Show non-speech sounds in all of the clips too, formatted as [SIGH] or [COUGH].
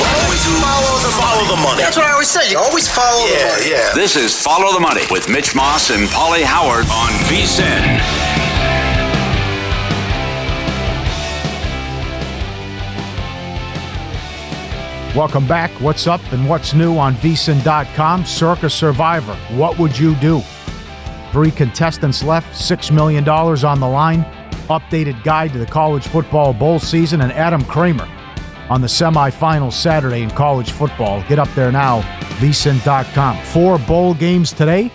Always follow the, follow the money. That's what I always say. You always follow yeah, the money. Yeah, yeah. This is Follow the Money with Mitch Moss and Pauly Howard on VSIN. Welcome back. What's up and what's new on VSIN.com? Circa Survivor. What would you do? Three contestants left, $6 million on the line. Updated guide to the college football bowl season, and Adam Kramer on the semifinals Saturday in college football. Get up there now, VSIN.com. Four bowl games today.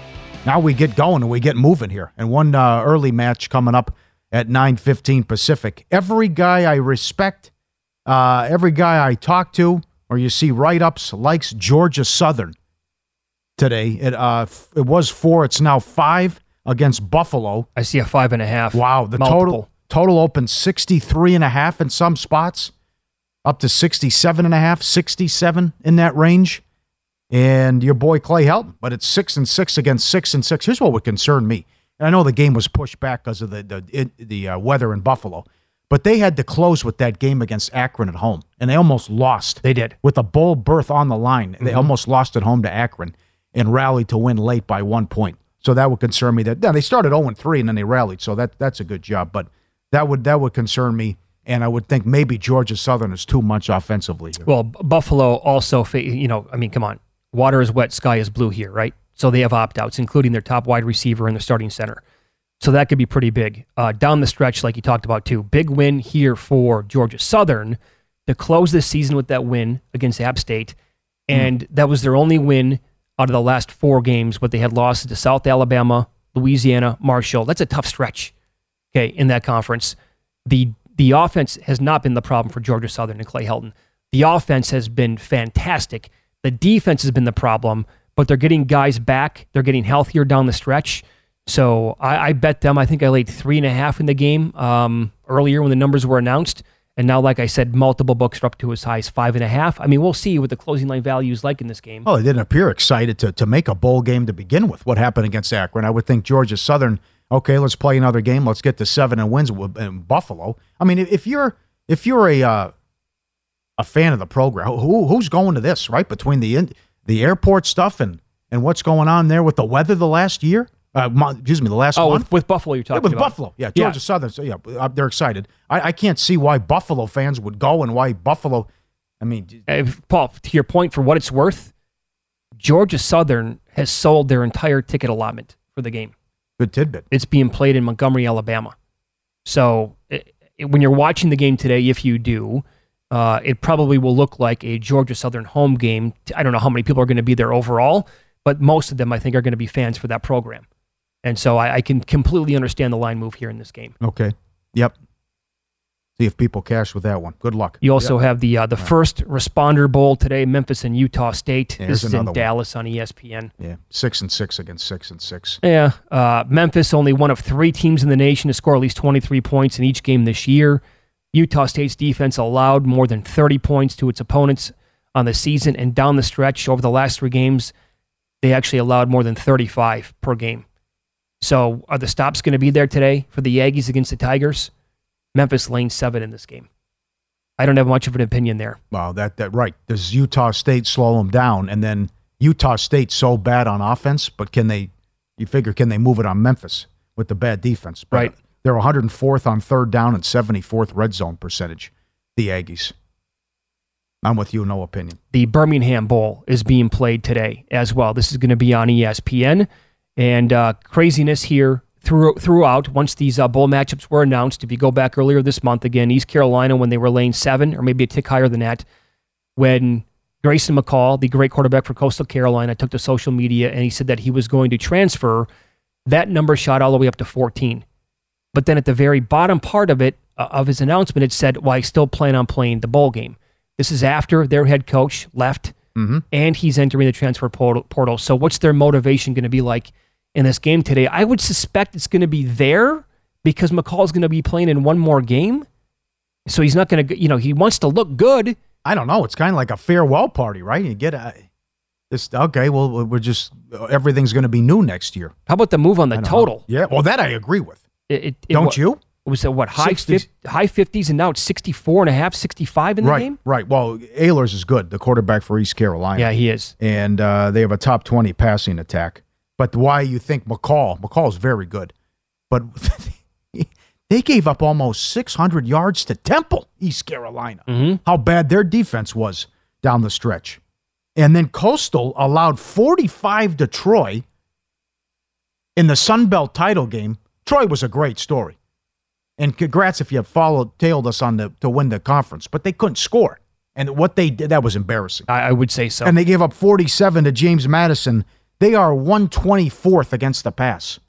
Now we get going and we get moving here. And one uh, early match coming up at 9.15 Pacific. Every guy I respect, uh, every guy I talk to, or you see write-ups, likes Georgia Southern today. It, uh, f- it was four. It's now five against Buffalo. I see a five and a half. Wow, the Multiple. total total opened 63 and a half in some spots, up to 67 and a half, 67 in that range. And your boy Clay Helton, but it's six and six against six and six. Here's what would concern me. And I know the game was pushed back because of the the it, the uh, weather in Buffalo, but they had to close with that game against Akron at home, and they almost lost. They did with a bowl berth on the line. They almost lost at home to Akron and rallied to win late by one point. So that would concern me. That yeah, they started 0 3 and then they rallied. So that that's a good job. But that would that would concern me. And I would think maybe Georgia Southern is too much offensively. Here. Well, Buffalo also, fa- you know, I mean, come on. Water is wet, sky is blue here, right? So they have opt outs, including their top wide receiver and their starting center. So that could be pretty big. Uh, down the stretch, like you talked about, too. Big win here for Georgia Southern to close this season with that win against App State. And that was their only win out of the last four games, but they had losses to South Alabama, Louisiana, Marshall. That's a tough stretch, okay, in that conference. The the offense has not been the problem for Georgia Southern and Clay Helton. The offense has been fantastic. The defense has been the problem, but they're getting guys back. They're getting healthier down the stretch. So I, I bet them. I think I laid three and a half in the game um, earlier when the numbers were announced. And now, like I said, multiple books are up to as high as five and a half. I mean, we'll see what the closing line value is like in this game. Oh, they didn't appear excited to, to make a bowl game to begin with. What happened against Akron? I would think Georgia Southern. Okay, let's play another game. Let's get to seven and wins with in Buffalo. I mean, if you're if you're a uh, a fan of the program, who who's going to this? Right between the in, the airport stuff and and what's going on there with the weather the last year. Uh, excuse me, the last Oh, month with, with Buffalo, you're Yeah, talking with about. Buffalo. Yeah, Georgia Southern. So yeah, uh, they're excited. I, I can't see why Buffalo fans would go and why Buffalo. I mean, Uh, Paul, to your point, for what it's worth, Georgia Southern has sold their entire ticket allotment for the game. Good tidbit. It's being played in Montgomery, Alabama. So it, it, when you're watching the game today, if you do, uh, it probably will look like a Georgia Southern home game. I don't know how many people are going to be there overall, but most of them, I think, are going to be fans for that program. And so I, I can completely understand the line move here in this game. Okay. Yep. See if people cash with that one. Good luck. You also have the uh, the first responder bowl today, Memphis and Utah State. Yeah, this is in one. Dallas on ESPN. Yeah, six and six against six and six. Yeah, uh, Memphis only one of three teams in the nation to score at least 23 points in each game this year. Utah State's defense allowed more than 30 points to its opponents on the season, and down the stretch over the last three games, they actually allowed more than 35 per game. So, are the stops going to be there today for the Aggies against the Tigers? Memphis lane seven in this game. I don't have much of an opinion there. Wow, that that right. Does Utah State slow them down, and then Utah State so bad on offense, but can they? You figure can they move it on Memphis with the bad defense? But Right. They're 104th on third down and 74th red zone percentage. The Aggies. I'm with you. No opinion. the Birmingham Bowl is being played today as well. This is going to be on ESPN, and uh, craziness here through, throughout. Once these uh, bowl matchups were announced, if you go back earlier this month, again East Carolina when they were laying seven or maybe a tick higher than that, when Grayson McCall, the great quarterback for Coastal Carolina, took to social media and he said that he was going to transfer. That number shot all the way up to 14. But then at the very bottom part of it, uh, of his announcement, it said, well, I still plan on playing the bowl game. This is after their head coach left and he's entering the transfer portal. So, what's their motivation going to be like in this game today? I would suspect it's going to be there because McCall is going to be playing in one more game. So, he's not going to, you know, he wants to look good. I don't know. It's kind of like a farewell party, right? You get a this. Okay, well, we're just everything's going to be new next year. How about the move on the don't know. total? Yeah, well, that I agree with. It, it, it Don't you? It was at what, high, 60s. fif- high 50s, and now it's 64 and a half, 65 in the right, game? right. Well, Ahlers is good, the quarterback for East Carolina. Yeah, he is. and uh, they have a top 20 passing attack. But why you think McCall? McCall is very good. But [LAUGHS] they gave up almost 600 yards to Temple, East Carolina. Mhm. How bad their defense was down the stretch. And then Coastal allowed 45 to Troy in the Sun Belt title game. Troy was a great story. And congrats if you followed, tailed us on the to win the conference, but they couldn't score. And what they did, that was embarrassing. I, I would say so. And they gave up 47 to James Madison. They are 124th against the pass.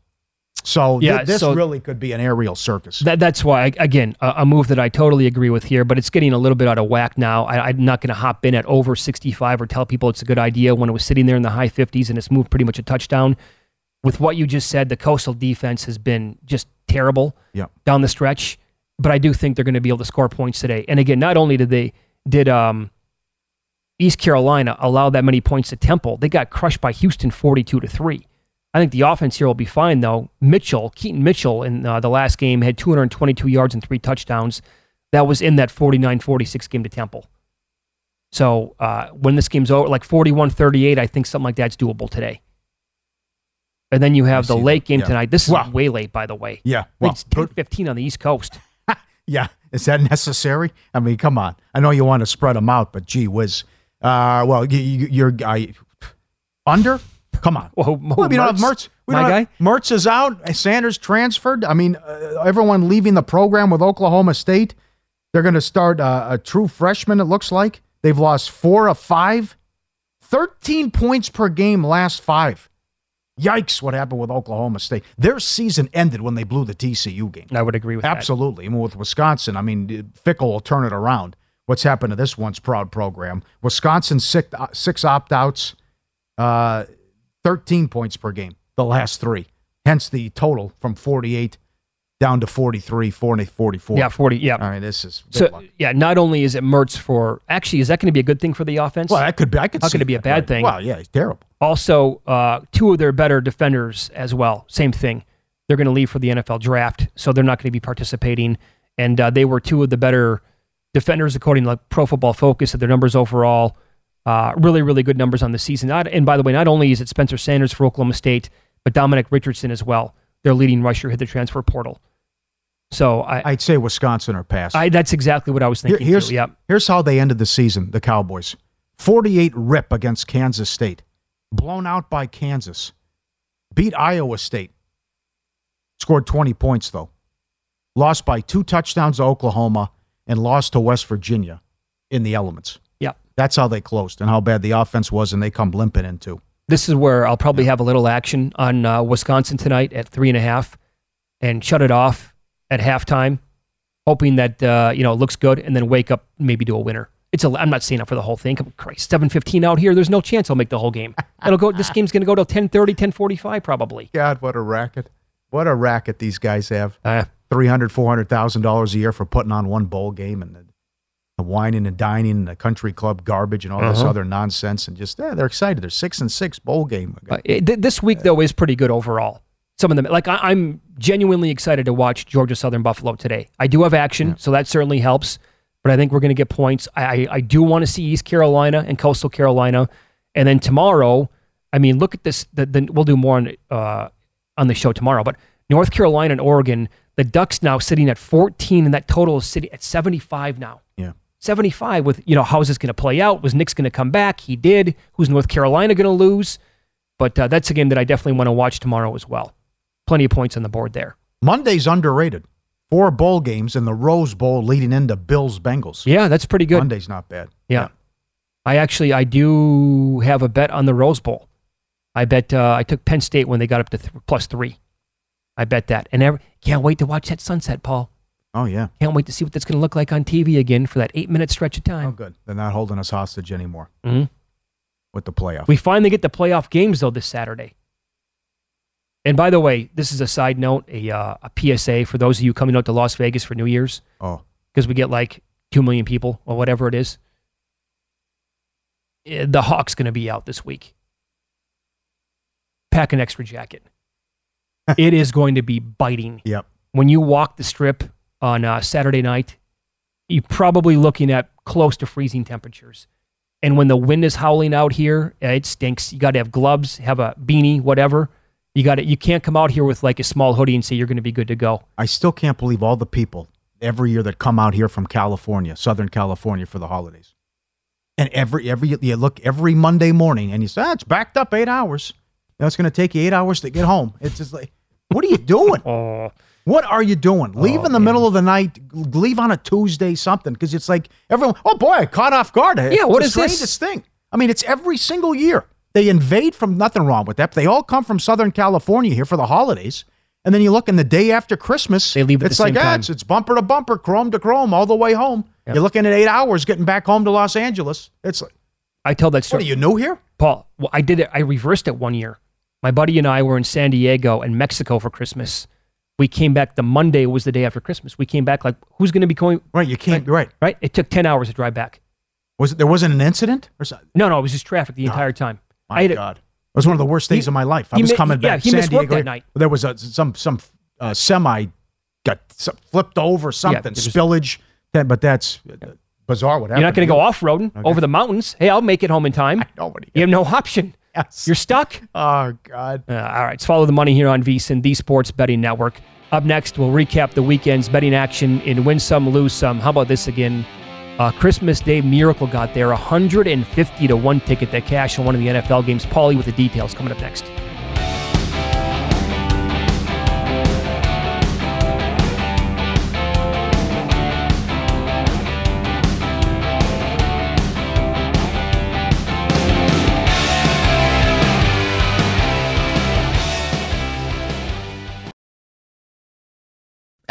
So Yeah, this so- really could be an aerial circus. That, that's why, again, a, a move that I totally agree with here, but it's getting a little bit out of whack now. I, I'm not going to hop in at over 65 or tell people it's a good idea when it was sitting there in the high 50s and it's moved pretty much a touchdown. With what you just said, the coastal defense has been just terrible Yeah. down the stretch, but I do think they're going to be able to score points today. And again, not only did they did um, East Carolina allowed that many points to Temple, they got crushed by Houston 42 to three. I think the offense here will be fine, though. Mitchell, Keaton Mitchell, in uh, the last game had 222 yards and three touchdowns. That was in that 49 46 game to Temple. So uh, when this game's over, like 41 38, I think something like that's doable today. And then you have the late game yeah. tonight. This is Wow. way late, by the way. Yeah, it's 10 15 on the East Coast. [LAUGHS] Yeah. Is that necessary? I mean, come on. I know you want to spread them out, but gee whiz. Uh, well, you, you're I, under? Come on. Whoa, Well, we don't have Mertz. We My guy? have- Mertz is out. Sanders transferred. I mean, uh, everyone leaving the program with Oklahoma State. They're going to start uh, a true freshman, it looks like. They've lost four of five. 13 points per game last five. Yikes, what happened with Oklahoma State. Their season ended when they blew the TCU game. I would agree with that. Absolutely. I mean, with Wisconsin, I mean, Fickell will turn it around. What's happened to this once proud program? Wisconsin six, uh, six opt outs, uh, 13 points per game, the last three. Hence the total from 48 down to 43, 40, 44. Yeah, 40. Yeah. All right, this is So, luck. yeah, not only is it Mertz for, actually, is that going to be a good thing for the offense? Well, that could be. I could How could it be a bad right. thing? Well, yeah, it's terrible. Also, uh, two of their better defenders as well. Same thing. They're going to leave for the NFL draft, so they're not going to be participating. And uh, they were two of the better defenders according to like, Pro Football Focus at their numbers overall. Uh, really, really good numbers on the season. Not, and by the way, not only is it Spencer Sanders for Oklahoma State, but Dominic Richardson as well. Their leading rusher hit the transfer portal. So I, I'd say Wisconsin or pass. I that's exactly what I was Here- thinking. here's, too. Yep. here's how they ended the season, the Cowboys 48 rip against Kansas State, blown out by Kansas, beat Iowa State, Scored 20 points, though. Lost by two touchdowns to Oklahoma and lost to West Virginia in the elements. Yeah. That's how they closed and how bad the offense was, and they come limping into. This is where I'll probably have a little action on uh, Wisconsin tonight at three and a half, and shut it off at halftime, hoping that uh, you know it looks good, and then wake up maybe to a winner. It's a. I'm not saying up for the whole thing. Come Christ, seven fifteen out here. There's no chance I'll make the whole game. [LAUGHS] It'll go. This game's going to go till 10:30, 10:45 probably. God, what a racket! What a racket these guys have. Uh, Three hundred, four hundred thousand dollars a year for putting on one bowl game and the, the whining and dining and the country club garbage and all this Uh-huh. other nonsense and just yeah, they're excited. They're six and six bowl game. Uh, it- this week though is pretty good overall. Some of them, like I, I'm genuinely excited to watch Georgia Southern Buffalo today. I do have action, so that certainly helps. But I think we're going to get points. I, I, I do want to see East Carolina and Coastal Carolina, and then tomorrow. I mean, look at this. The, the, we'll do more on uh, on the show tomorrow. But North Carolina and Oregon, the Ducks now sitting at 14, and that total is sitting at 75 now. Yeah. 75 with, you know, how's this going to play out? Was Nix going to come back? He did. Who's North Carolina going to lose? But uh, that's a game that I definitely want to watch tomorrow as well. Plenty of points on the board there. Monday's underrated. Four bowl games and the Rose Bowl leading into Bills Bengals. Yeah, that's pretty good. Monday's not bad. Yeah. I actually I do have a bet on the Rose Bowl. I bet uh, I took Penn State when they got up to th- plus three. I bet that, and every, can't wait to watch that sunset, Paul. Oh yeah. Can't wait to see what that's going to look like on TV again for that eight minute stretch of time. Oh good. They're not holding us hostage anymore Mhm. with the playoff. We finally get the playoff games though this Saturday. And by the way, this is a side note, a, uh, a PSA for those of you coming out to Las Vegas for New Year's, oh. because we get like two million people or whatever it is. Eh, The Hawk's going to be out this week. Pack an extra jacket. [LAUGHS] it is going to be biting. Yep. When you walk the strip on uh, Saturday night, you're probably looking at close to freezing temperatures. And when the wind is howling out here, uh, it stinks. You got to have gloves, have a beanie, whatever. You got to. You can't come out here with like a small hoodie and say you're going to be good to go. I still can't believe all the people every year that come out here from California, Southern California for the holidays. And every every you look every Monday morning and you say, ah, it's backed up eight hours. You know, it's gonna take you eight hours to get home. It's just like, what are you doing? [LAUGHS] Oh, What are you doing? Leave in the middle of the night. Leave on a Tuesday, something, because it's like everyone. Oh boy, I caught off guard. Yeah, what the is this? thing? I mean, it's every single year they invade from nothing wrong with that. They all come from Southern California here for the holidays, and then you look, and the day after Christmas, They leave It's the like ah, it's, it's bumper to bumper, chrome to chrome, all the way home. Yep. You're looking at eight hours getting back home to Los Angeles. It's like, I tell that story. what are you new here? Paul, well, I did it. I reversed it one year. My buddy and I were in San Diego and Mexico for Christmas. We came back. The Monday was the day after Christmas. We came back like, who's going to be going? Right, you can't. Right, Right? It took ten hours to drive back. was it, there wasn't an incident or something? No, no, it was just traffic the entire time. I My had a- God, it was one of the worst days of my life. I he was mi- coming yeah, back. he San missed work Diego. that night. There was a, some some uh, semi got s- flipped over, something there was- spillage. That, but that's uh, bizarre. What happened? You're not going to go off roading over the mountains. Hey, I'll make it home in time. Nobody. You have no [LAUGHS] option. Yes. You're stuck. Oh God. Uh, all right, follow the money here on VSiN, the Sports Betting Network. Up next, we'll recap the weekend's betting action in Win Some, Lose Some. How about this again? Uh, Christmas Day Miracle got there, 150 to 1 ticket that cash on one of the NFL games. Paulie with the details coming up next.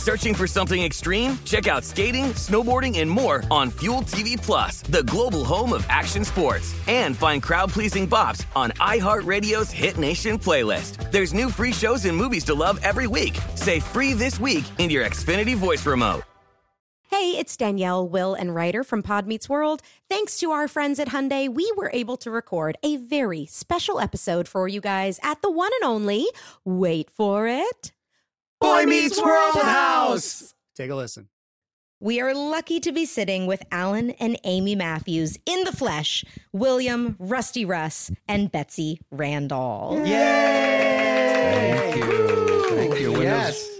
Searching for something extreme? Check out skating, snowboarding, and more on Fuel TV Plus, the global home of action sports. And find crowd-pleasing bops on iHeartRadio's Hit Nation playlist. There's new free shows and movies to love every week. Say free this week in your Xfinity voice remote. Hey, it's Danielle, Will, and Ryder from Pod Meets World. Thanks to our friends at Hyundai, we were able to record a very special episode for you guys at the one and only, wait for it, Boy Meets World House. Take a listen. We are lucky to be sitting with Alan and Amy Matthews in the flesh, William, Rusty Russ, and Betsy Randall. Yay! Thank you. Thank you. When, Yes.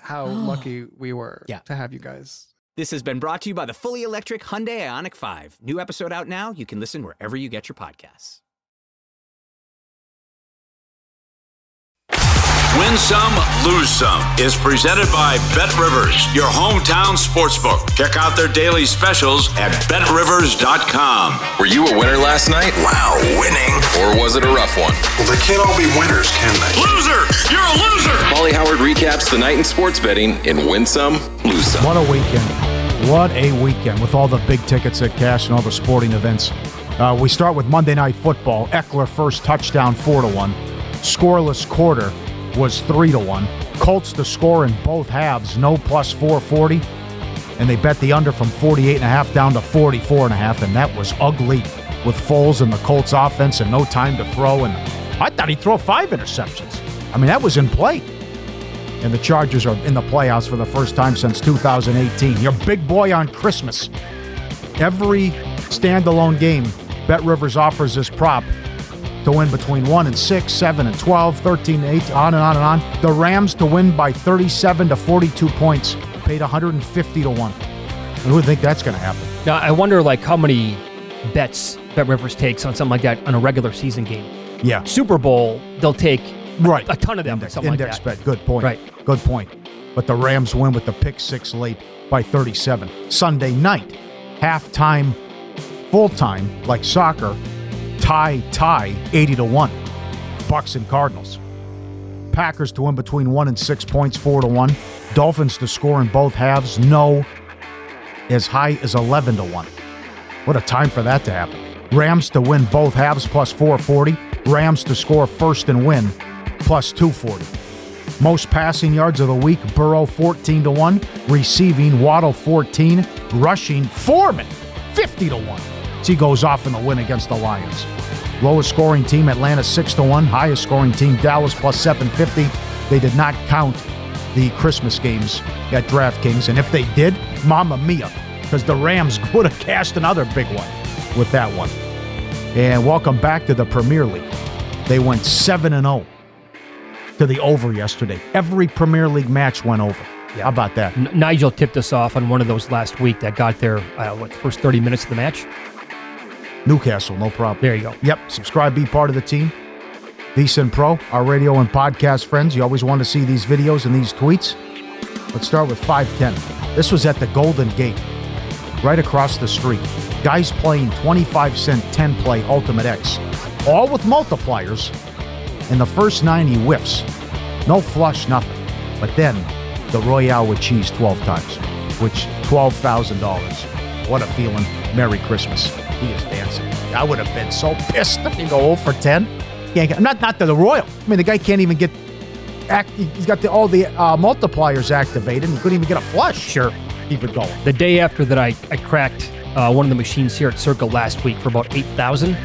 how [GASPS] lucky we were Yeah. to have you guys. This has been brought to you by the fully electric Hyundai IONIQ 5. New episode out now. You can listen wherever you get your podcasts. Win some, lose some is presented by Bet Rivers, your hometown sportsbook. Check out their daily specials at betrivers.com. Were you a winner last night? Wow, winning. Or was it a rough one? Well, they can't all be winners, can they? Loser! You're a loser! Pauly Howard recaps the night in sports betting in Win Some, Lose Some. What a weekend. What a weekend with all the big tickets at cash and all the sporting events. Uh, we start with Monday Night Football. Ekeler first touchdown, 4 to 1. Scoreless quarter was 3 to 1. Colts to score in both halves, no plus 440. And they bet the under from 48 and a half down to 44 and a half, and that was ugly with Foles and the Colts offense and no time to throw. And I thought he'd throw five interceptions. I mean, that was in play and the Chargers are in the playoffs for the first time since 2018. Your big boy on Christmas. Every standalone game, Bet Rivers offers this prop to win between 1 and 6, 7 and 12, 13 and 8, on and on and on. The Rams to win by 37 to 42 points, paid 150 to 1. And who would think that's going to happen? Now, I wonder like how many bets Bet Rivers takes on something like that on a regular season game. Yeah. Super Bowl, they'll take Right. a ton of them. Index, something index like that. bet. Good point. Right. Good point. But the Rams win with the pick six late by 37. Sunday night, halftime, full time, like soccer, tie, tie, 80 to 1. Bucks and Cardinals. Packers to win between 1 and 6 points, 4 to 1. Dolphins to score in both halves, no, as high as 11 to 1. What a time for that to happen. Rams to win both halves plus 440. Rams to score first and win plus 240. Most passing yards of the week Burrow 14 to 1, receiving Waddle 14, rushing Foreman 50 to 1. He goes off in the win against the Lions. Lowest scoring team Atlanta 6 to 1, highest scoring team Dallas plus 750. They did not count the Christmas games at DraftKings and if they did, mama mia, because the Rams [LAUGHS] would have cashed another big one with that one. And welcome back to the Premier League. They went 7 and 0 to the over yesterday. Every Premier League match went over. How about that? N- Nigel tipped us off on one of those last week that got there, uh, what, first 30 minutes of the match? Newcastle, no problem. There you go. Yep. Subscribe, be part of the team. VSIN Pro, our radio and podcast friends. You always want to see these videos and these tweets. Let's start with 510. This was at the Golden Gate, right across the street. Guys playing 25 cent 10 play Ultimate X, all with multipliers. In the first nine, he whiffs. No flush, nothing. But then the Royale with cheese 12 times, which $12,000. What a feeling. Merry Christmas. He is dancing. I would have been so pissed if you go 0 for 10. Can't get, not, not to the Royal. I mean, the guy can't even get. Act, he's got the, all the uh, multipliers activated. And he couldn't even get a flush. Sure. Keep it going. The day after that, I, I cracked uh, one of the machines here at Circa last week for about eight thousand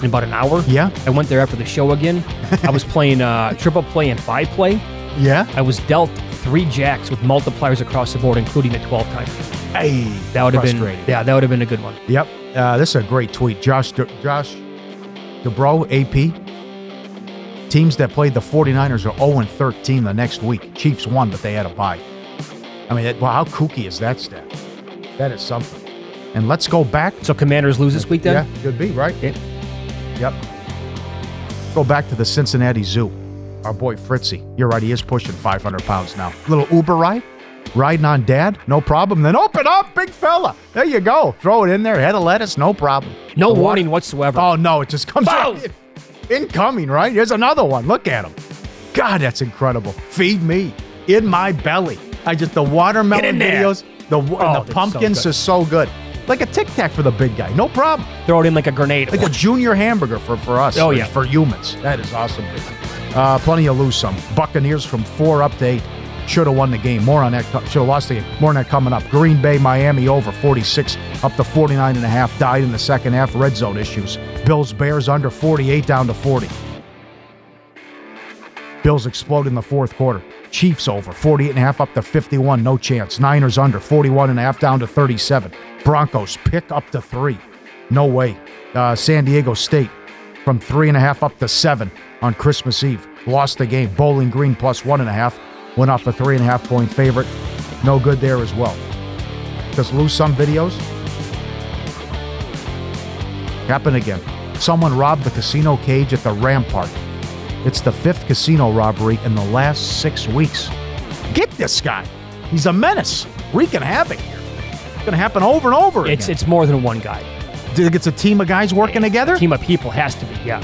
in about an hour. Yeah. I went there after the show again. I was playing uh, triple play and five play. Yeah. I was dealt three jacks with multipliers across the board, including a twelve timer. Hey, That would have been yeah, that would have been a good one. Yep. Uh, this is a great tweet. Josh De- Josh Dubow, AP. Teams that played the 49ers are 0 13 the next week. Chiefs won, but they had a bye. I mean, that, well, how kooky is that stat? That is something. And let's go back. So Commanders lose this week then? Yeah, could be, right? Yep. Go back to the Cincinnati Zoo. Our boy Fritzy. You're right, he is pushing 500 pounds now. Little Uber ride? Riding on dad? No problem. Then open up, big fella. There you go. Throw it in there. Head of lettuce, no problem. No The water- warning whatsoever. Oh, no, it just comes right in. incoming, right? Here's another one. Look at him. God, that's incredible. Feed me in my belly. I just, the watermelon Get in there. videos, the, Oh, and the pumpkins good. are so good. Like a Tic Tac for the big guy. No problem. Throw it in like a grenade. Like a junior hamburger for, for us. Oh, for, yeah. For humans. That is awesome. Uh, plenty of lose some. Buccaneers from four up to eight. Should have won the game. More on that. Should have lost the game. More on that coming up. Green Bay, Miami over 46, up to 49 and a half. Died in the second half. Red zone issues. Bills, Bears under 48, down to 40. Bills explode in the fourth quarter. Chiefs over 48 and a half up to 51. No chance. Niners under 41 and a half down to 37. Broncos pick up to three. No way. Uh, San Diego State from three and a half up to seven on Christmas Eve. Lost the game. Bowling Green plus one and a half. Went off a three and a half point favorite. No good there as well. Just lose some videos. Happen again. Someone robbed the casino cage at the Rampart. It's the fifth casino robbery in the last six weeks. Get this guy. He's a menace. Wreaking havoc here. It's going to happen over and over again. It's it's more than one guy. Do you think it's a team of guys working together? Team of people has to be. Yeah.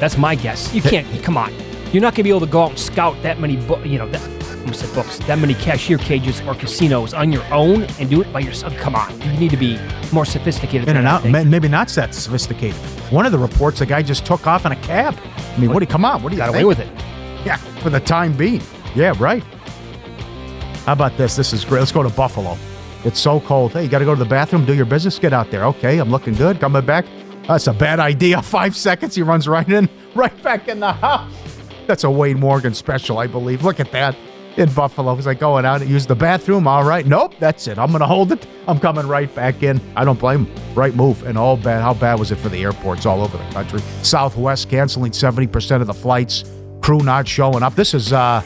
That's my guess. You can't. come on. You're not gonna be able to go out and scout that many. Bu- you know, that, I almost said books. That many cashier cages or casinos on your own and do it by yourself. Come on. You need to be more sophisticated. in and out. Maybe not that sophisticated. One of the reports, the guy just took off in a cab. I mean, what do you come on? What do you Got think? away with it. Yeah, for the time being. Yeah, right. How about this? This is great. Let's go to Buffalo. It's so cold. Hey, you got to go to the bathroom, do your business, get out there. Okay, I'm looking good. Coming back. That's a bad idea. [LAUGHS] Five seconds, he runs right in, [LAUGHS] right back in the house. That's a Wayne Morgan special, I believe. Look at that. In Buffalo, he's like going out and use the bathroom. All right, nope, that's it. I'm gonna hold it. I'm coming right back in. I don't blame him. Right move. And all bad. How bad was it for the airports all over the country? Southwest canceling 70% of the flights. Crew not showing up. This is uh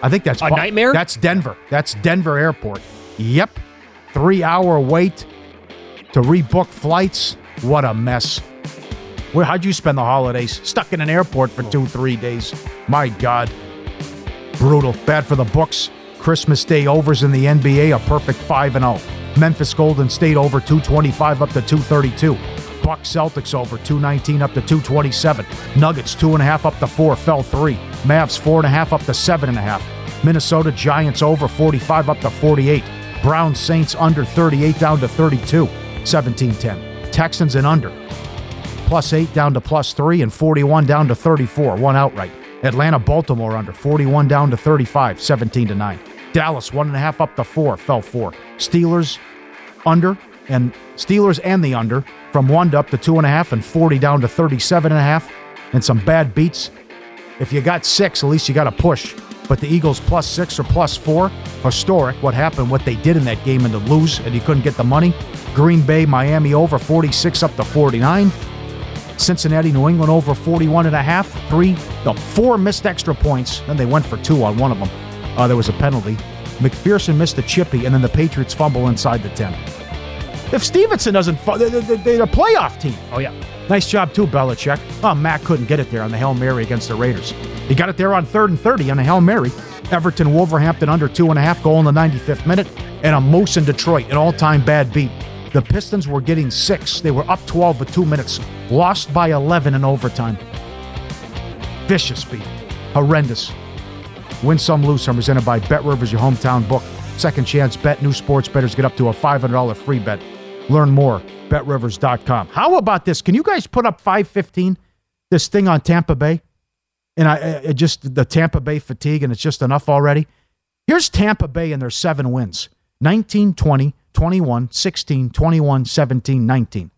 I think that's A Bu- nightmare? That's Denver. That's Denver Airport. Yep. Three hour wait to rebook flights. What a mess. Where how'd you spend the holidays? Stuck in an airport for two, three days. My God. Brutal. Bad for the books. Christmas Day overs in the NBA, a perfect 5 and 0. Memphis Golden State over 225 up to 232. Bucks Celtics over 219 up to 227. Nuggets 2.5 up to 4, fell 3. Mavs 4.5 up to 7.5. Minnesota Giants over 45 up to 48. Brown Saints under 38 down to 32. 17 10. Texans and under plus 8 down to plus 3 and 41 down to 34 one outright. Atlanta baltimore under 41 down to 35 17 to 9 dallas 1.5 up to 4 fell 4 steelers under and steelers and the under from 1 to up to 2.5 and 40 down to 37.5 and a half. And some bad beats. If you got 6 at least you got a push. But the eagles plus 6 or plus 4 historic what happened what they did in that game and to lose and you couldn't get the money. Green bay miami over 46 up to 49 Cincinnati, New England over 41 and a half. Three, no, four missed extra points. Then they went for two on one of them. Uh, there was a penalty. McPherson missed a chippy, and then the Patriots fumble inside the 10. If Stevenson doesn't, fu- they- they- they're a playoff team. Oh yeah. Nice job too, Belichick. Oh, Matt couldn't get it there on the Hail Mary against the Raiders. He got it there on third and 30 on the Hail Mary. Everton, Wolverhampton under two and a half, goal in the 95th minute, and a moose in Detroit, an all-time bad beat. The Pistons were getting six. They were up 12 with two minutes, lost by 11 in overtime. Vicious beat. Horrendous. Win some, lose some. Presented by Bet Rivers, your hometown book. Second chance bet. New sports bettors get up to a $500 free bet. Learn more. BetRivers.com. How about this? Can you guys put up 515? This thing on Tampa Bay? And I, I just the Tampa Bay fatigue, and it's just enough already. Here's Tampa Bay and their seven wins 19, 20, 21, 16, 21, 17, 19.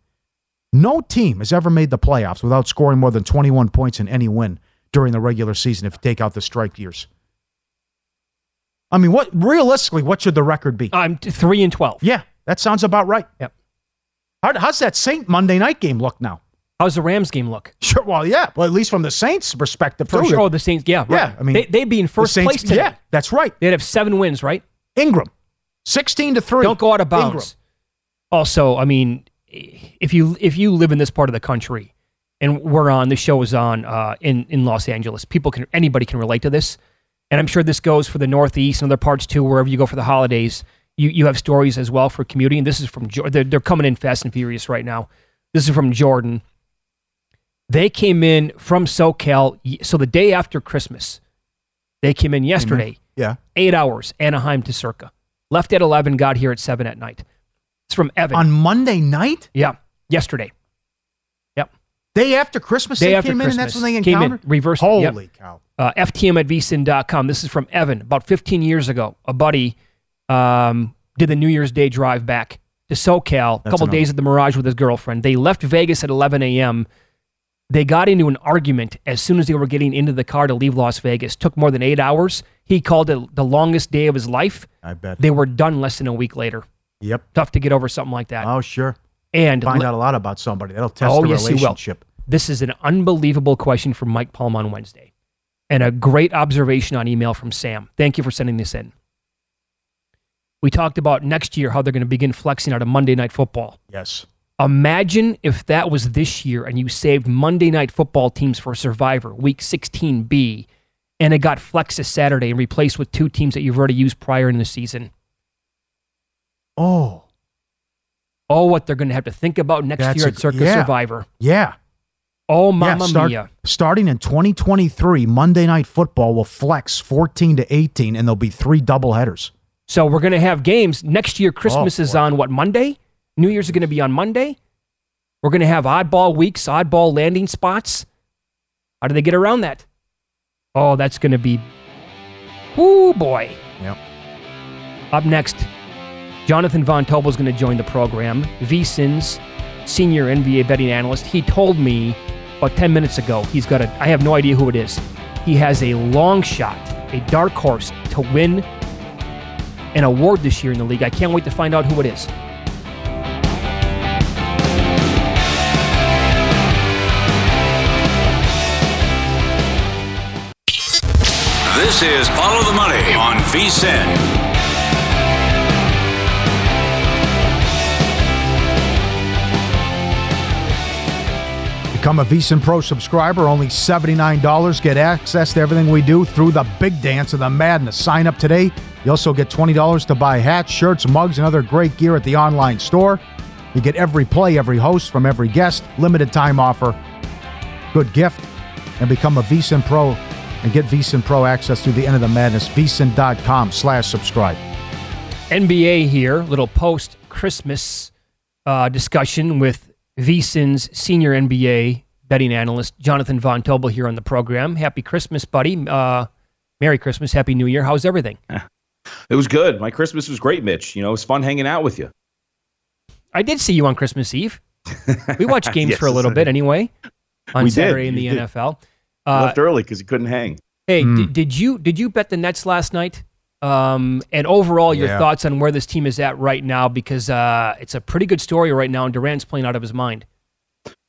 No team has ever made the playoffs without scoring more than 21 points in any win during the regular season if you take out the strike years. I mean, what realistically, what should the record be? I'm t- three and twelve. Yeah, that sounds about right. Yep. How, how's that Saint Monday night game look now? How's the Rams game look? Sure. Well, yeah. Well, at least from the Saints' perspective, For sure, oh, the Saints. Yeah, right. Yeah, I mean, they, they'd be in first Saints- place today. Yeah, that's right. They'd have seven wins, right? Ingram, sixteen to three. Don't go out of bounds. Ingram. Also, I mean, if you if you live in this part of the country, and we're on the show is on uh, in in Los Angeles, people can anybody can relate to this, and I'm sure this goes for the Northeast and other parts too. Wherever you go for the holidays, you you have stories as well for commuting. This is from they're, they're coming in fast and furious right now. This is from Jordan. They came in from SoCal, so the day after Christmas, they came in yesterday Yeah. eight hours, Anaheim to Circa. Left at 11, got here at 7 at night. It's from Evan. On Monday night? yeah, yesterday. Yep. Day after Christmas, Day they after came in, and Christmas. that's when they Came in, encountered. reverse- Holy yep. cow! Uh, FTM at vsin.com. This is from Evan. About 15 years ago, a buddy um, did the New Year's Day drive back to SoCal, a couple enough. days at the Mirage with his girlfriend. They left Vegas at 11 a.m. They got into an argument as soon as they were getting into the car to leave Las Vegas. Took more than eight hours. He called it the longest day of his life. I bet. They were done less than a week later. Yep. Tough to get over something like that. Oh, sure. And Find le- out a lot about somebody. That'll test oh, the yes, you will. relationship. This is an unbelievable question from Mike Palm on Wednesday, and a great observation on email from Sam. Thank you for sending this in. We talked about next year how they're going to begin flexing out of Monday Night Football. Yes. Imagine if that was this year and you saved Monday Night Football teams for Survivor Week 16B, and it got flexed to Saturday and replaced with two teams that you've already used prior in the season. Oh, Oh, what they're going to have to think about next That's year at Circa yeah. Survivor. yeah. Oh, Yeah, mamma start- mia. Starting in 2023, Monday Night Football will flex 14 to 18, and there'll be three doubleheaders. So we're going to have games next year. Oh, Christmas Oh, is on what Monday? New Year's is going to be on Monday. We're going to have oddball weeks, oddball landing spots. How do they get around that? Oh, that's going to be. Ooh boy! Yep. Up next, Jonathan Von Tobel is going to join the program. VSIN's senior NBA betting analyst. He told me about 10 minutes ago he's got a. I have no idea who it is. He has a long shot, a dark horse to win an award this year in the league. I can't wait to find out who it is. This is Follow the Money on VSIN. Become a VSiN Pro subscriber, only $79. Get access to everything we do through the big dance of the madness. Sign up today. You also get $20 to buy hats, shirts, mugs, and other great gear at the online store. You get every play, every host from every guest, limited time offer. Good gift. And become a VSiN Pro and get VSiN Pro access through the end of the madness. VSiN.com slash subscribe. NBA here, little post Christmas uh, discussion with VSIN's senior NBA betting analyst, Jonathan Von Tobel, here on the program. Happy Christmas, buddy. Uh, Merry Christmas. Happy New Year. How's everything? It was good. My Christmas was great, Mitch. You know, it was fun hanging out with you. I did see you on Christmas Eve. We watched [LAUGHS] games Yes, for a little bit anyway on We did. Saturday in the You. NFL. I Uh, left early because he couldn't hang. Hey, Hmm. did, did you did you bet the Nets last night? Um, and overall, your Yeah. thoughts on where this team is at right now? Because uh, it's a pretty good story right now, and Durant's playing out of his mind.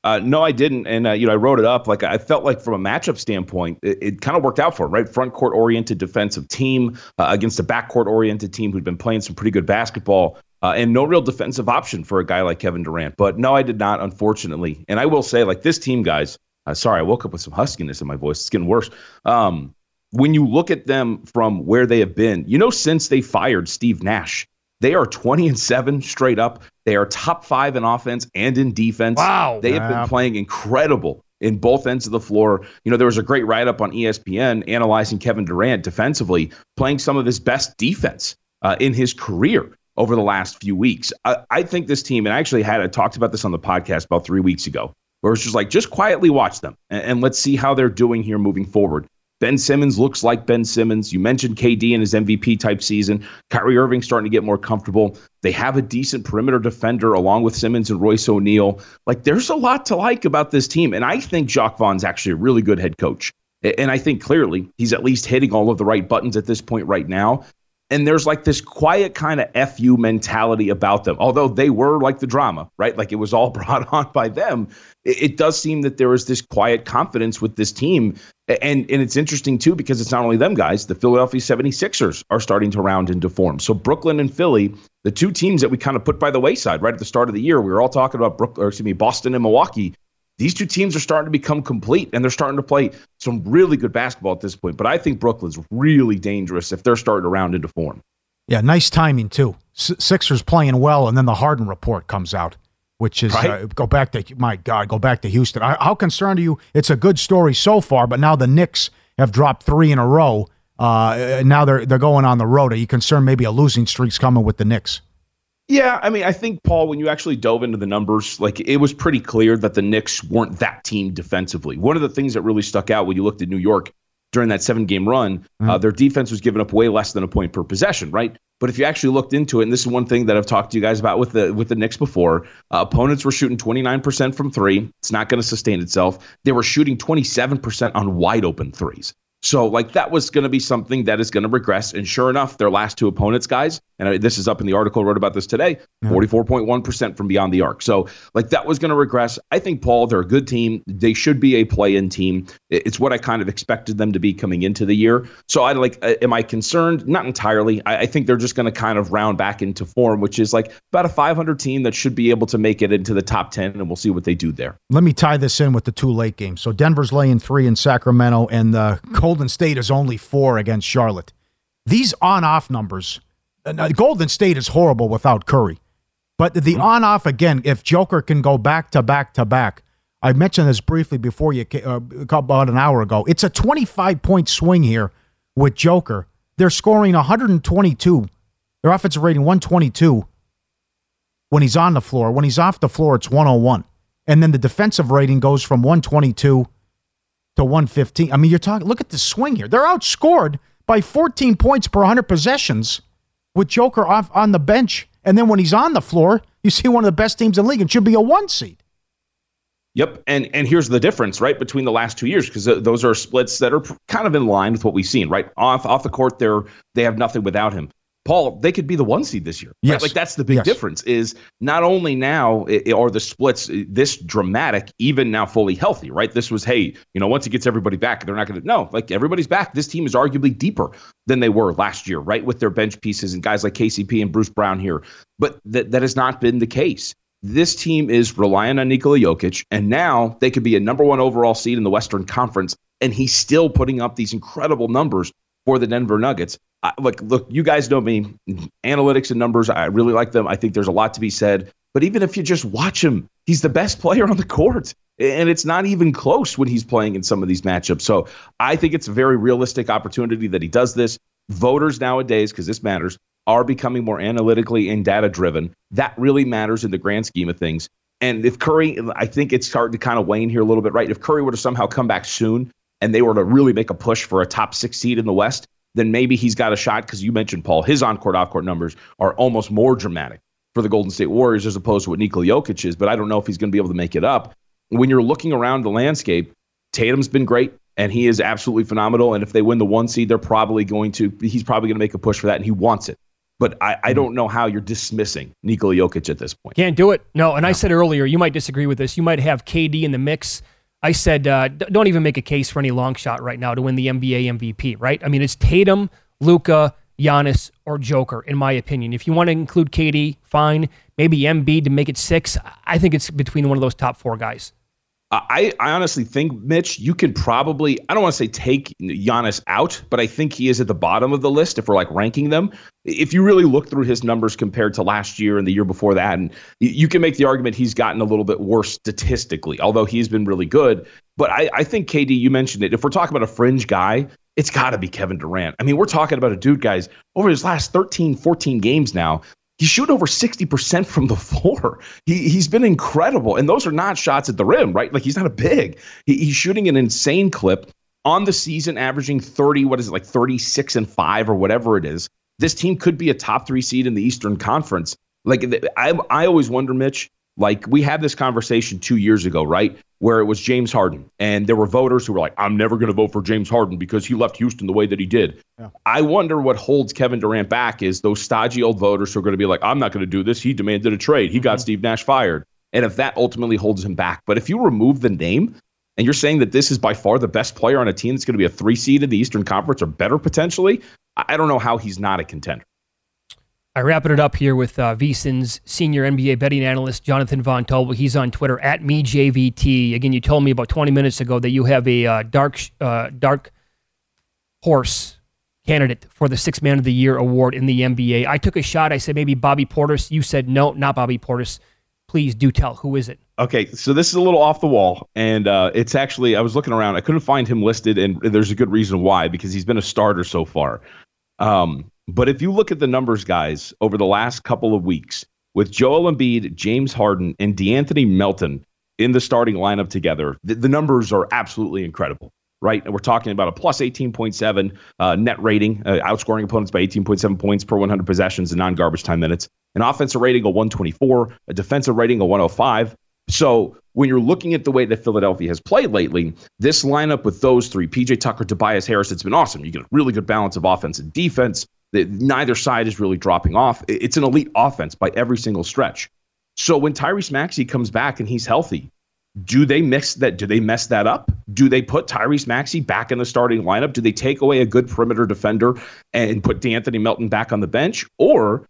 Uh, no, I didn't, and uh, you know, I wrote it up. Like I felt like from a matchup standpoint, it, it kind of worked out for him. Right, front court oriented defensive team uh, against a backcourt oriented team who'd been playing some pretty good basketball, uh, and no real defensive option for a guy like Kevin Durant. But no, I did not, unfortunately. And I will say, like this team, guys. Uh, sorry, I woke up with some huskiness in my voice. It's getting worse. Um, when you look at them from where they have been, you know, since they fired Steve Nash, they are 20 and 7 straight up. They are top five in offense and in defense. Wow. They have Yeah. been playing incredible in both ends of the floor. You know, there was a great write up on ESPN analyzing Kevin Durant defensively, playing some of his best defense uh, in his career over the last few weeks. I, I think this team, and I actually had I talked about this on the podcast about three weeks ago, where it's just like, just quietly watch them and, and let's see how they're doing here moving forward. Ben Simmons looks like Ben Simmons. You mentioned KD in his MVP type season. Kyrie Irving starting to get more comfortable. They have a decent perimeter defender along with Simmons and Royce O'Neale. Like there's a lot to like about this team. And I think Jacque Vaughn's actually a really good head coach. And I think clearly he's at least hitting all of the right buttons at this point right now and there's like this quiet kind of fu mentality about them. Although they were like the drama right? Like it was all [LAUGHS] brought on by them. It, it does seem that there is this quiet confidence with this team. And and it's interesting too because it's not only them guys. The philadelphia 76ers are starting to round into form so brooklyn and philly the two teams that we kind of put by the wayside right at the start of the year we were all talking about brooklyn or excuse me boston and milwaukee these two teams are starting to become complete and they're starting to play some really good basketball at this point. But I think Brooklyn's really dangerous if they're starting to round into form. Yeah, nice timing too. S- Sixers playing well, and then the Harden report comes out, which is Right. uh, go back to my God, go back to Houston. I, how concerned are you? It's a good story so far, but now the Knicks have dropped three in a row. Uh, now they're they're going on the road. Are you concerned maybe a losing streak's coming with the Knicks? Yeah, I mean, I think Paul, when you actually dove into the numbers, like it was pretty clear that the Knicks weren't that team defensively. One of the things that really stuck out when you looked at New York during that seven-game run, uh, their defense was giving up way less than a point per possession, right? But if you actually looked into it, and this is one thing that I've talked to you guys about with the with the Knicks before, uh, opponents were shooting 29% from three. It's not going to sustain itself. They were shooting 27% on wide open threes. So, like, that was going to be something that is going to regress. And sure enough, their last two opponents, guys, and this is up in the article I wrote about this today 44.1% from beyond the arc. So, like, that was going to regress. I think, Paul, they're a good team. They should be a play in team. It's what I kind of expected them to be coming into the year. So, I like, uh, am I concerned? Not entirely. I, I think they're just going to kind of round back into form, which is like about a 500 team that should be able to make it into the top 10, and we'll see what they do there. Let me tie this in with the two late games. So Denver's laying three in Sacramento, and the Golden State is only four against Charlotte. These on-off numbers, uh, now, Golden State is horrible without Curry, but the on-off again. If Joker can go back to back to back, I mentioned this briefly before you uh, about an hour ago. It's a 25 point swing here with Joker. They're scoring 122. Their offensive rating 122 when he's on the floor. When he's off the floor, it's 101. And then the defensive rating goes from 122 to 115. I mean, you're talking, look at the swing here. They're outscored by 14 points per 100 possessions with Joker off on the bench. And then when he's on the floor, you see one of the best teams in the league. It should be a one seed. Yep, and and here's the difference, right, between the last two years because those are splits that are kind of in line with what we've seen, right? Off off the court, they're they have nothing without him. Paul, they could be the one seed this year. Right? Yes. Like that's the big Yes. difference is not only now are the splits this dramatic, even now fully healthy, right? This was, hey, you know, once he gets everybody back, they're not going to, no, like everybody's back. This team is arguably deeper than they were last year, right? With their bench pieces and guys like KCP and Bruce Brown here. But that, that has not been the case. This team is relying on Nikola Jokic, and now they could be a number one overall seed in the Western Conference, and he's still putting up these incredible numbers for the Denver Nuggets. I, look, look, you guys know me. Analytics and numbers, I really like them. I think there's a lot to be said. But even if you just watch him, he's the best [LAUGHS] player on the court. And it's not even close when he's playing in some of these matchups. So I think it's a very realistic opportunity that he does this. Voters nowadays, because this matters, are becoming more analytically and data driven. That really matters in the grand scheme of things. And if Curry, I think it's starting to kind of wane here a little bit, right? If Curry were to somehow come back soon and they were to really make a push for a top six seed in the West, then maybe he's got a shot because you mentioned Paul, his on court, off court numbers are almost more dramatic for the Golden State Warriors as opposed to what Nikola Jokic is. But I don't know if he's going to be able to make it up. When you're looking around the landscape, Tatum's been great and he is absolutely phenomenal. And if they win the one seed, they're probably going to, he's probably going to make a push for that and he wants it. But I, I don't know how you're dismissing Nikola Jokic at this point. Can't do it. No, and I said earlier, you might disagree with this. You might have KD in the mix. I said, uh, don't even make a case for any long shot right now to win the NBA MVP, right? I mean, it's Tatum, Luka, Giannis, or Joker, in my opinion. If you want to include KD, fine. Maybe Embiid to make it six. I think it's between one of those top four guys. I, I honestly think, Mitch, you can probably, I don't want to say take Giannis out, but I think he is at the bottom of the list if we're like ranking them. If you really look through his numbers compared to last year and the year before that, and you- can make the argument he's gotten a little bit worse statistically, although he's been really good. But I, I think, KD, you mentioned it. If we're talking about a fringe guy, it's got to be Kevin Durant. I mean, we're talking about a dude, guys, over his last 13, 14 games now. He's shooting over 60% from the floor. He, he's been incredible. And those are not shots at the rim, right? Like he's not a big. He, he's shooting an insane clip. on the season averaging 30, what is it, like 36 and 5 or whatever it is. This team could be a top three seed in the Eastern Conference. Like I, I always wonder, Mitch, like we had this conversation two years ago, right? Where it was James Harden, and there were voters who were like, "I'm never going to vote for James Harden because he left Houston the way that he did." Yeah. I wonder what holds Kevin Durant back is those stodgy old voters who are going to be like, "I'm not going to do this." He demanded a trade. He got mm-hmm. Steve Nash fired, and if that ultimately holds him back, but if you remove the name, and you're saying that this is by far the best player on a team that's going to be a three seed in the Eastern Conference or better potentially, I don't know how he's not a contender. I wrapping it up here with uh, VSIN's senior NBA betting analyst, Jonathan Von Tobel. He's on Twitter at MeJVT. Again, you told me about 20 minutes ago that you have a uh, dark, uh, dark horse candidate for the Six Man of the Year award in the NBA. I took a shot. I said maybe Bobby Portis. You said no, not Bobby Portis. Please do tell. Who is it? Okay, so this is a little off the wall, and uh, it's actually I was looking around. I couldn't find him listed, and there's a good reason why because he's been a starter so far. Um, but if you look at the numbers, guys, over the last couple of weeks, with Joel Embiid, James Harden, and De'Anthony Melton in the starting lineup together, the, the numbers are absolutely incredible, right? And we're talking about a plus 18.7 uh, net rating, uh, outscoring opponents by 18.7 points per 100 possessions in non garbage time minutes, an offensive rating of 124, a defensive rating of 105. So when you're looking at the way that Philadelphia has played lately, this lineup with those three, PJ Tucker, Tobias Harris, it's been awesome. You get a really good balance of offense and defense. Neither side is really dropping off. It's an elite offense by every single stretch. So when Tyrese Maxey comes back and he's healthy, do they mix that? Do they mess that up? Do they put Tyrese Maxey back in the starting lineup? Do they take away a good perimeter defender and put De'Anthony Melton back on the bench? Or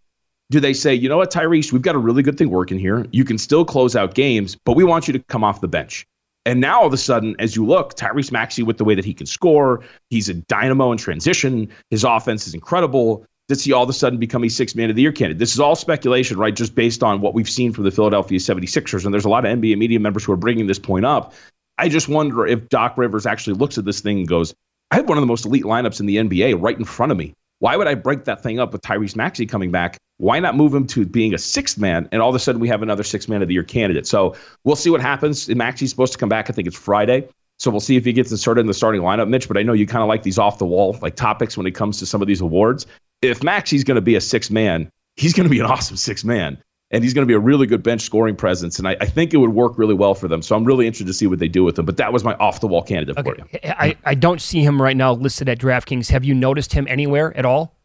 do they say, you know what, Tyrese, we've got a really good thing working here. You can still close out games, but we want you to come off the bench. And now all of a sudden, as you look, Tyrese Maxey with the way that he can score, he's a dynamo in transition. His offense is incredible. Does he all of a sudden become a six man of the year candidate? This is all speculation, right? Just based on what we've seen from the Philadelphia 76ers. And there's a lot of NBA media members who are bringing this point up. I just wonder if Doc Rivers actually looks at this thing and goes, I have one of the most elite lineups in the NBA right in front of me. Why would I break that thing up with Tyrese Maxey coming back? Why not move him to being a sixth man? And all of a sudden, we have another sixth man of the year candidate. So we'll see what happens. Maxey's supposed to come back. I think it's Friday. So we'll see if he gets inserted in the starting lineup, Mitch. But I know you kind of like these off the wall like topics when it comes to some of these awards. If Maxey's going to be a six man, he's going to be an [LAUGHS] awesome six man. And he's going to be a really good bench scoring presence. And I, I, think it would work really well for them. So I'm really interested to see what they do with him. But that was my off the wall candidate okay. for you. I, I don't see him right now listed at DraftKings. Have you noticed him anywhere at all?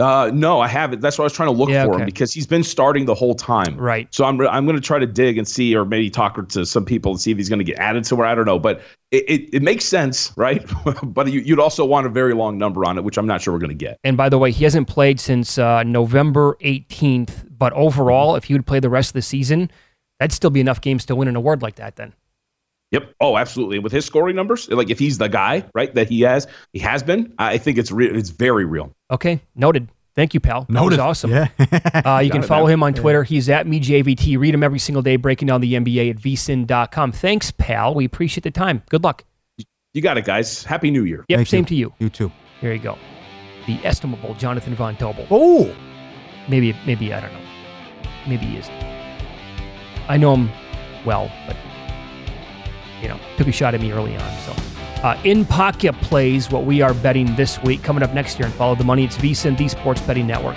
Uh, no, I haven't. That's what I was trying to look Yeah, for okay. him because he's been starting the whole time. Right. So I'm I'm going to try to dig and see, or maybe talk to some people and see if he's going to get added somewhere. I don't know, but it, it, it makes sense, right? [LAUGHS] but you, you'd also want a very long number on it, which I'm not sure we're going to get. And by the way, he hasn't played since uh, November 18th. But overall, if he would play the rest of the season, that'd still be enough games to win an award like that. Then. Yep. Oh, absolutely. With his scoring numbers, like if he's the guy, right, that he has, he has been. I think it's real. It's very real. Okay, noted. Thank you, pal. That Noted. was awesome. Yeah. [LAUGHS] uh, you Got can it, follow man. him on Twitter. He's at MeJVT. Read him every single day, breaking down the NBA at vsin.com. Thanks, pal. We appreciate the time. Good luck. You got it, guys. Happy New Year. Yep, Thank same you. to you. You too. Here you go. The estimable Jonathan Von Tobel. Oh, Maybe, maybe, I don't know. Maybe he isn't. I know him well, but, you know, took a shot at me early on. So, uh, In Pocket plays what we are betting this week. Coming up next year and follow the money. It's VSIN, the Sports Betting Network.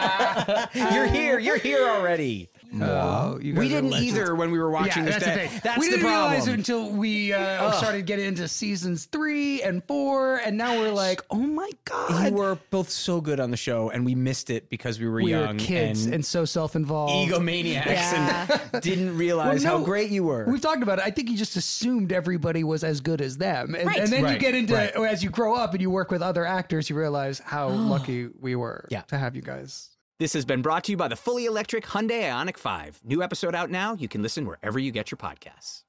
[LAUGHS] You're here. You're here already. No, you we didn't legends. either when we were watching yeah, this. that's the day. thing. That's we the didn't realize problem. it until we uh, started getting into seasons three and four, and now we're like, oh my god, You were both so good on the show, and we missed it because we were we young were kids and, and, so self-involved, egomaniacs, and [LAUGHS] didn't realize Well, how great you were. We've talked about it. I think you just assumed everybody was as good as them, and, Right. and then you get into right. as you grow up and you work with other actors, you realize how [GASPS] lucky we were Yeah. to have you guys. This has been brought to you by the fully electric Hyundai IONIQ 5. New episode out now. You can listen wherever you get your podcasts.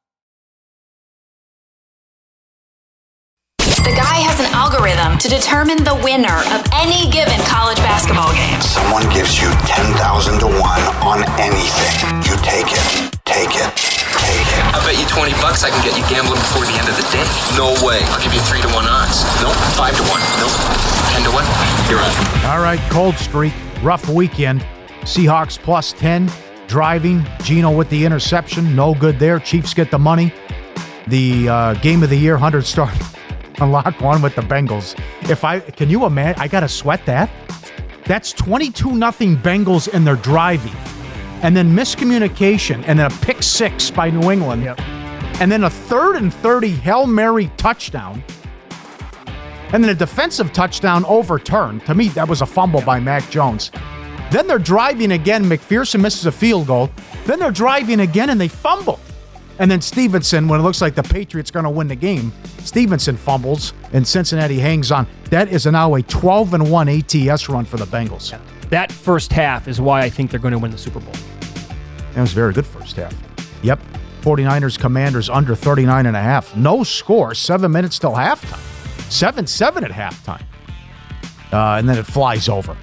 The guy has an algorithm to determine the winner of any given college basketball game. Someone gives you 10,000 to 1 on anything. You take it. Take it. Take it. I bet you 20 bucks I can get you gambling before the end of the day. No way. I'll give you 3 to 1 odds. Nope. 5 to 1. Nope. 10 to 1. You're on. All right, cold streak, rough weekend. Seahawks plus 10, driving. Geno with the interception, no good there. Chiefs get the money. The uh, game of the year, 100 star [LAUGHS] unlock one with the Bengals. If I can you imagine, I got to sweat that. That's 22 nothing Bengals and they're driving. And then miscommunication and then a pick six by New England. And then a third and 30 Hail Mary touchdown. And then a defensive touchdown overturned. To me, that was a fumble by Mac Jones. Then they're driving again. McPherson misses a field goal. Then they're driving again and they fumble. And then Stevenson, when it looks like the Patriots going to win the game, Stevenson fumbles and Cincinnati hangs on. That is now a 12 and 1 ATS run for the Bengals. That first half is why I think they're going to win the Super Bowl. That was a very good first half. Yep. 49ers Commanders under 39 and a half. No score, seven minutes till halftime. 7 7 at halftime. Uh, and then it flies over.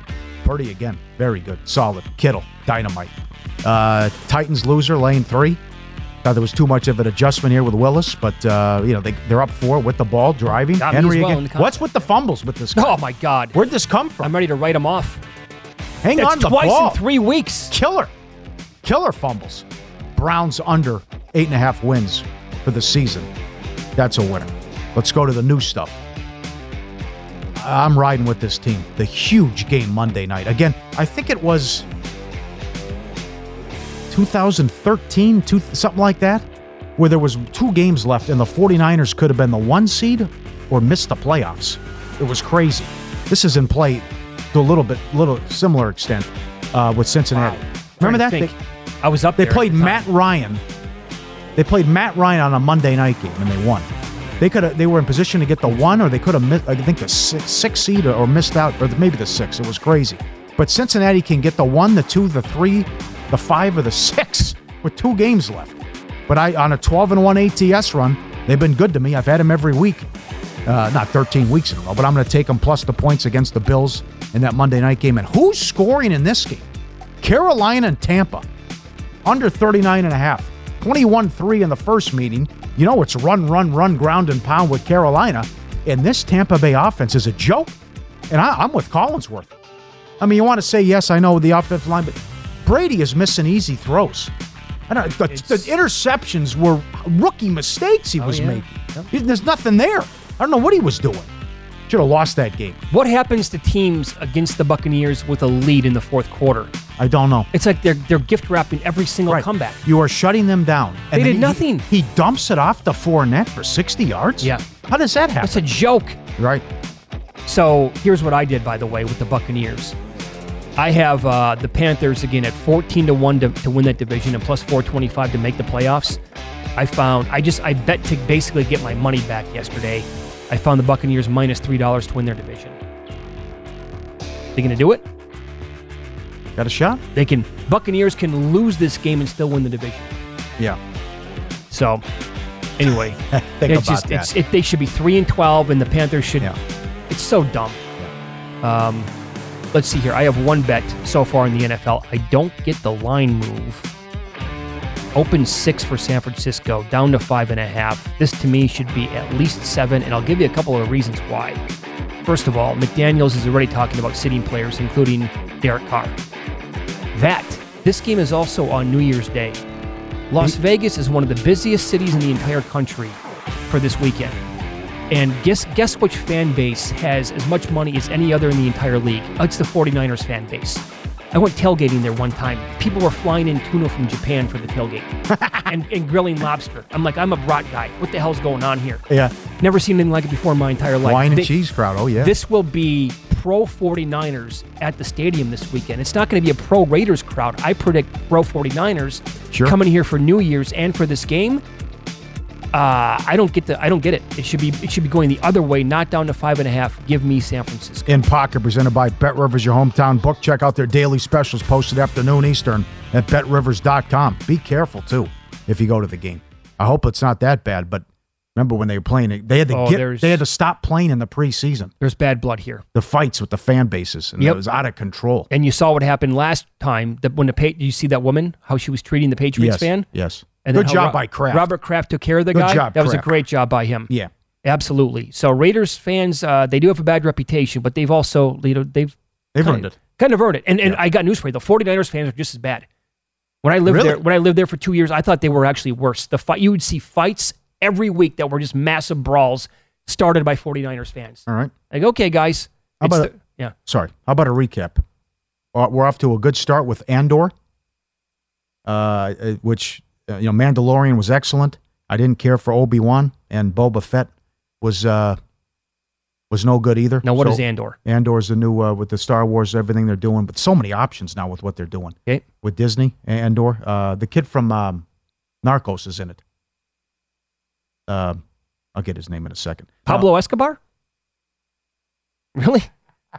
Purdy again. Very good. Solid. Kittle. Dynamite. Uh, Titans loser, lane three. Thought there was too much of an adjustment here with Willis, but uh, you know they they're up four with the ball driving. Got Henry well again. What's with the fumbles with this? Guy? Oh my God! Where'd this come from? I'm ready to write him off. Hang That's on the twice ball. in three weeks. Killer. Killer fumbles. Browns under eight and a half wins for the season. That's a winner. Let's go to the new stuff. I'm riding with this team. The huge game Monday night. Again, I think it was 2013, two, something like that, where there was two games left and the 49ers could have been the one seed or missed the playoffs. It was crazy. This is in play to a little bit, little similar extent uh, with Cincinnati. Remember that? They- I was up they played the. Matt Ryan. They played Matt Ryan on a Monday night game and they won. They could have. They were in position to get the one, or they could have missed. I think the six, six seed, or, or missed out, or maybe the six. It was crazy. But Cincinnati can get the one, the two, the three, the five, or the six with two games left. But I on a 12 and one ATS run, they've been good to me. I've had them every week. Uh, not 13 weeks in a row, but I'm going to take them plus the points against the Bills in that Monday night game. And who's scoring in this game? Carolina and Tampa under 39 and a half. 21-3 in the first meeting. You know it's run, run, run, ground and pound with Carolina. And this Tampa Bay offense is a joke. And I, I'm with Collinsworth. I mean, you want to say yes, I know the offensive line, but Brady is missing easy throws. I don't. The, the interceptions were rookie mistakes he Oh, was yeah. making. There's nothing there. I don't know what he was doing. Should have lost that game. What happens to teams against the Buccaneers with a lead in the fourth quarter? I don't know. It's like they're they're gift wrapping every single comeback. You are shutting them down. They did he- nothing. He, dumps it off the Fournette for 60 yards? Yeah. How does that happen? It's a joke. Right. So here's what I did, by the way, with the Buccaneers. I have uh, the Panthers again at 14 to one to, to win that division and plus 425 to make the playoffs. I found I just I bet to basically get my money back yesterday. I found the Buccaneers minus minus three dollars to win their division. They gonna do it? Got a shot? They can. Buccaneers can lose this game and still win the division. Yeah. So, anyway, [LAUGHS] Think it's about just that. it's it, they should be three and twelve, and the Panthers should. It's so dumb. Um, let's see here. I have one bet so far in the NFL. I don't get the line move. Open six for San Francisco, down to five and a half. This to me should be at least seven, and I'll give you a couple of reasons why. First of all, McDaniels is already talking about sitting players, including Derek Carr. That this game is also on New Year's Day. Las Vegas is one of the busiest cities in the entire country for this weekend. And guess guess which fan base has as much money as any other in the entire league? It's the 49ers fan base. I went tailgating there one time. People were flying in tuna from Japan for the tailgate [LAUGHS] and, and grilling lobster. I'm like, I'm a brat guy. What the hell's going on here? Yeah. Never seen anything like it before in my entire life. Wine and They- cheese crowd. Oh, yeah. This will be pro 49ers at the stadium this weekend. It's not going to be a pro Raiders crowd. I predict pro 49ers Sure. coming here for New Year's and for this game. Uh, I don't get the. I don't get it. It should be. It should be going the other way, not down to five and a half. Give me San Francisco. In Pocket, presented by Bet Rivers, your hometown book. Check out their daily specials posted afternoon Eastern at betrivers.com. Be careful, too, if you go to the game. I hope it's not that bad, but remember when they were playing it, they had to Oh, get, they had to stop playing in the preseason. There's bad blood here. The fights with the fan bases, and Yep. it was out of control. And you saw what happened last time. That when the you see that woman how she was treating the Patriots Yes, fan. yes. And Good job Ro- by Kraft. Robert Kraft took care of the Good guy. job, that was a great job by him. Yeah. Absolutely. So Raiders fans, uh, they do have a bad reputation, but they've also you know they've They've kind earned of, it. Kind of earned it. And and I got news for you: the 49ers fans are just as bad. When I lived Really? there, when I lived there for two years, I thought they were actually worse. The fight you would see fights every week that were just massive brawls started by 49ers fans. All right. Like, okay, guys, How about the- a- yeah. Sorry. How about a recap? Uh, We're off to a good start with Andor, uh, uh, which uh, you know Mandalorian was excellent. I didn't care for Obi Wan, and Boba Fett was uh, was no good either. Now, what So is Andor? Andor's the new uh, with the Star Wars everything they're doing, but so many options now with what they're doing. Okay. With Disney, Andor, uh, the kid from um, Narcos is in it. Uh, I'll get his name in a second. Pablo Escobar. Really,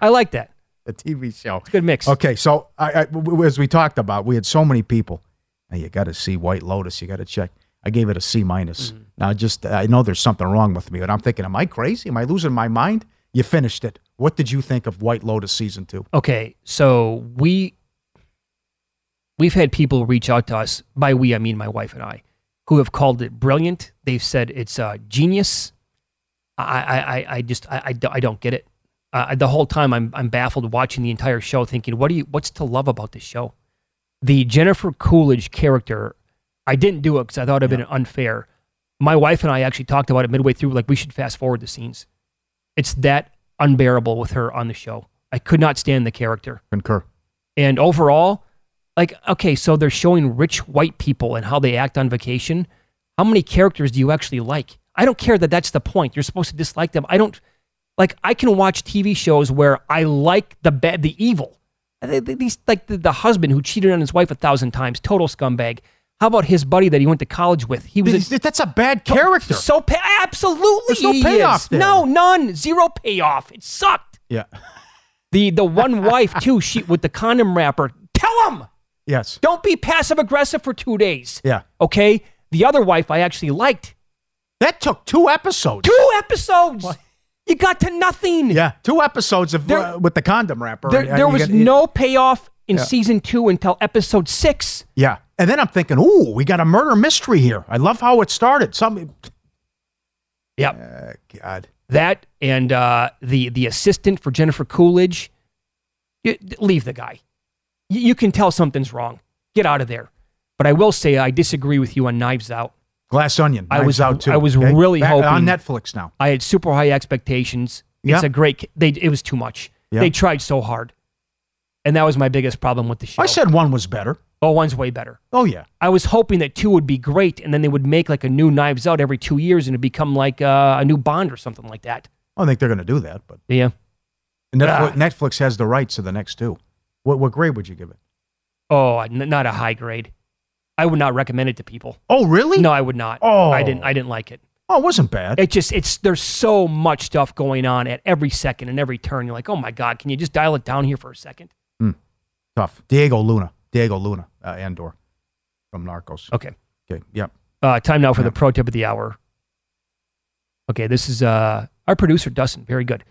I like that. the TV show. It's a good mix. Okay, so I, I, as we talked about, we had so many people. You got to see White Lotus. You got to check. I gave it a C minus. Mm-hmm. Now, just I know there's something wrong with me, but I'm thinking, am I crazy? Am I losing my mind? You finished it. What did you think of White Lotus season two? Okay, so we we've had people reach out to us. By we, I mean my wife and I, who have called it brilliant. They've said it's uh, genius. I, I, I- I just I, I don't get it. Uh, the whole time I'm I'm baffled watching the entire show, thinking, what do you what's to love about this show? The Jennifer Coolidge character, I didn't do it because I thought it'd been unfair. My wife and I actually talked about it midway through, like we should fast forward the scenes. It's that unbearable with her on the show. I could not stand the character. Concur. And overall, like, okay, so they're showing rich white people and how they act on vacation. How many characters do you actually like? I don't care that that's the point. You're supposed to dislike them. I don't like. I can watch TV shows where I like the bad, the evil. These like the, the husband who cheated on his wife a thousand times, total scumbag. How about his buddy that he went to college with? He was a, that's a bad character. So pa- absolutely, There's no payoff there. No, none, zero payoff. It sucked. Yeah. [LAUGHS] The the one wife too. She with the condom wrapper. Tell him. Yes. Don't be passive aggressive for two days. Yeah. Okay. The other wife I actually liked. That took two episodes. Two episodes. You got to nothing. Yeah, two episodes of uh, with the condom wrapper. There, uh, there was get- no payoff in Yeah. season two until episode six. Yeah, and then I'm thinking, ooh, we got a murder mystery here. I love how it started. Some. Yep. God. That and uh, the the assistant for Jennifer Coolidge. You, leave the guy. You, you can tell something's wrong. Get out of there. But I will say I disagree with you on Knives Out. Glass Onion. I was out too. I was okay? really Back- hoping on Netflix now. I had super high expectations. It's a great. They it was too much. Yeah. They tried so hard, and that was my biggest problem with the show. I said one was better. oh, one's way better. Oh yeah. I was hoping that two would be great, and then they would make like a new Knives Out every two years, and it become like uh, a new Bond or something like that. I don't think they're going to do that, but Yeah. Netflix, Ah. Netflix has the rights to the next two. What what grade would you give it? Oh, n- not a high grade. I would not recommend it to people. Oh, really? No, I would not. Oh. I didn't. I didn't like it. Oh, it wasn't bad. It just it's there's so much stuff going on at every second and every turn. You're like, oh my god, can you just dial it down here for a second? Tough. Diego Luna. Diego Luna. Uh, Andor from Narcos. Okay. Okay. Yep. Uh, time now for the pro tip of the hour. Okay, this is uh, our producer Dustin. Very good.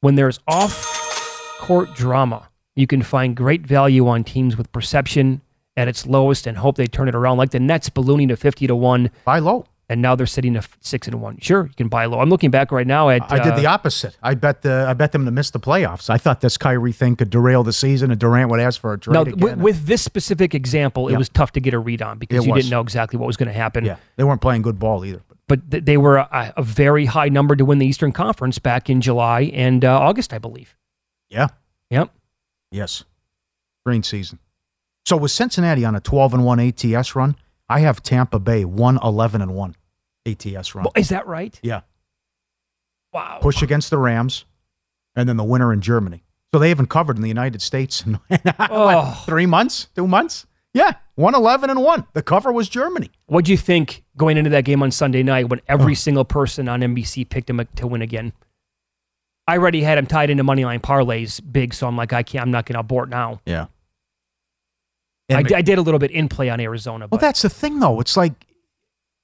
When there's off-court drama, you can find great value on teams with perception at its lowest and hope they turn it around. Like the Nets ballooning to fifty to one. Buy low. And now they're sitting at six and one. Sure, you can buy low. I'm looking back right now at. I did uh, the opposite. I bet the I bet them to miss the playoffs. I thought this Kyrie thing could derail the season, and Durant would ask for a trade Now, with, with this specific example, it was tough to get a read on because It you was. didn't know exactly what was going to happen. yeah, they weren't playing good ball either. But they were a, a very high number to win the Eastern Conference back in July and uh, August, I believe. Yeah. Yep. Yes. Green season. So with Cincinnati on a 12 and 1 ATS run, I have Tampa Bay 1 11 and 1 ATS run. Well, is that right? Yeah. Wow. Push against the Rams, and then the winner in Germany. So they haven't covered in the United States in [LAUGHS] Oh. three months, two months. Yeah, one eleven and one. The cover was Germany. What do you think going into that game on Sunday night when every oh. single person on NBC picked him to win again? I already had him tied into moneyline parlays big, so I'm like, I can't. I'm not going to abort now. Yeah. I, d- I did a little bit in play on Arizona, Well, but that's the thing, though. It's like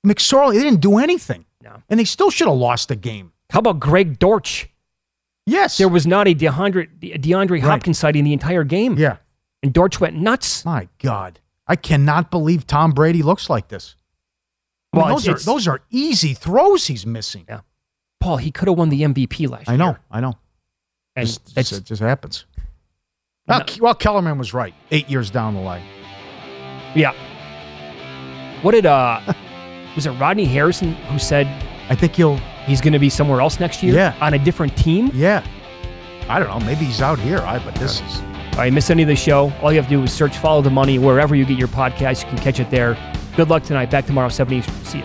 McSorley. They didn't do anything. No. and they still should have lost the game. how about Greg Dortch? Yes, There was not a DeAndre, DeAndre Hopkins sighting the entire game. Yeah. And Dortch went nuts. My God, I cannot believe Tom Brady looks like this. I mean, Well, those it's- are it's- those are easy throws he's missing. Yeah. Paul, he could have won the MVP last year. I year. know, I know. And Just- that's- it just happens. Well, Ke- well, Kellerman was right. Eight years down the line. Yeah. What did uh [LAUGHS] was it Rodney Harrison who said I think he'll he's going to be somewhere else next year? Yeah. On a different team? Yeah. I don't know. Maybe he's out here. I but this is All right, miss any of the show? All you have to do is search Follow the Money wherever you get your podcast. You can catch it there. Good luck tonight. Back tomorrow, 7 Eastern. See you.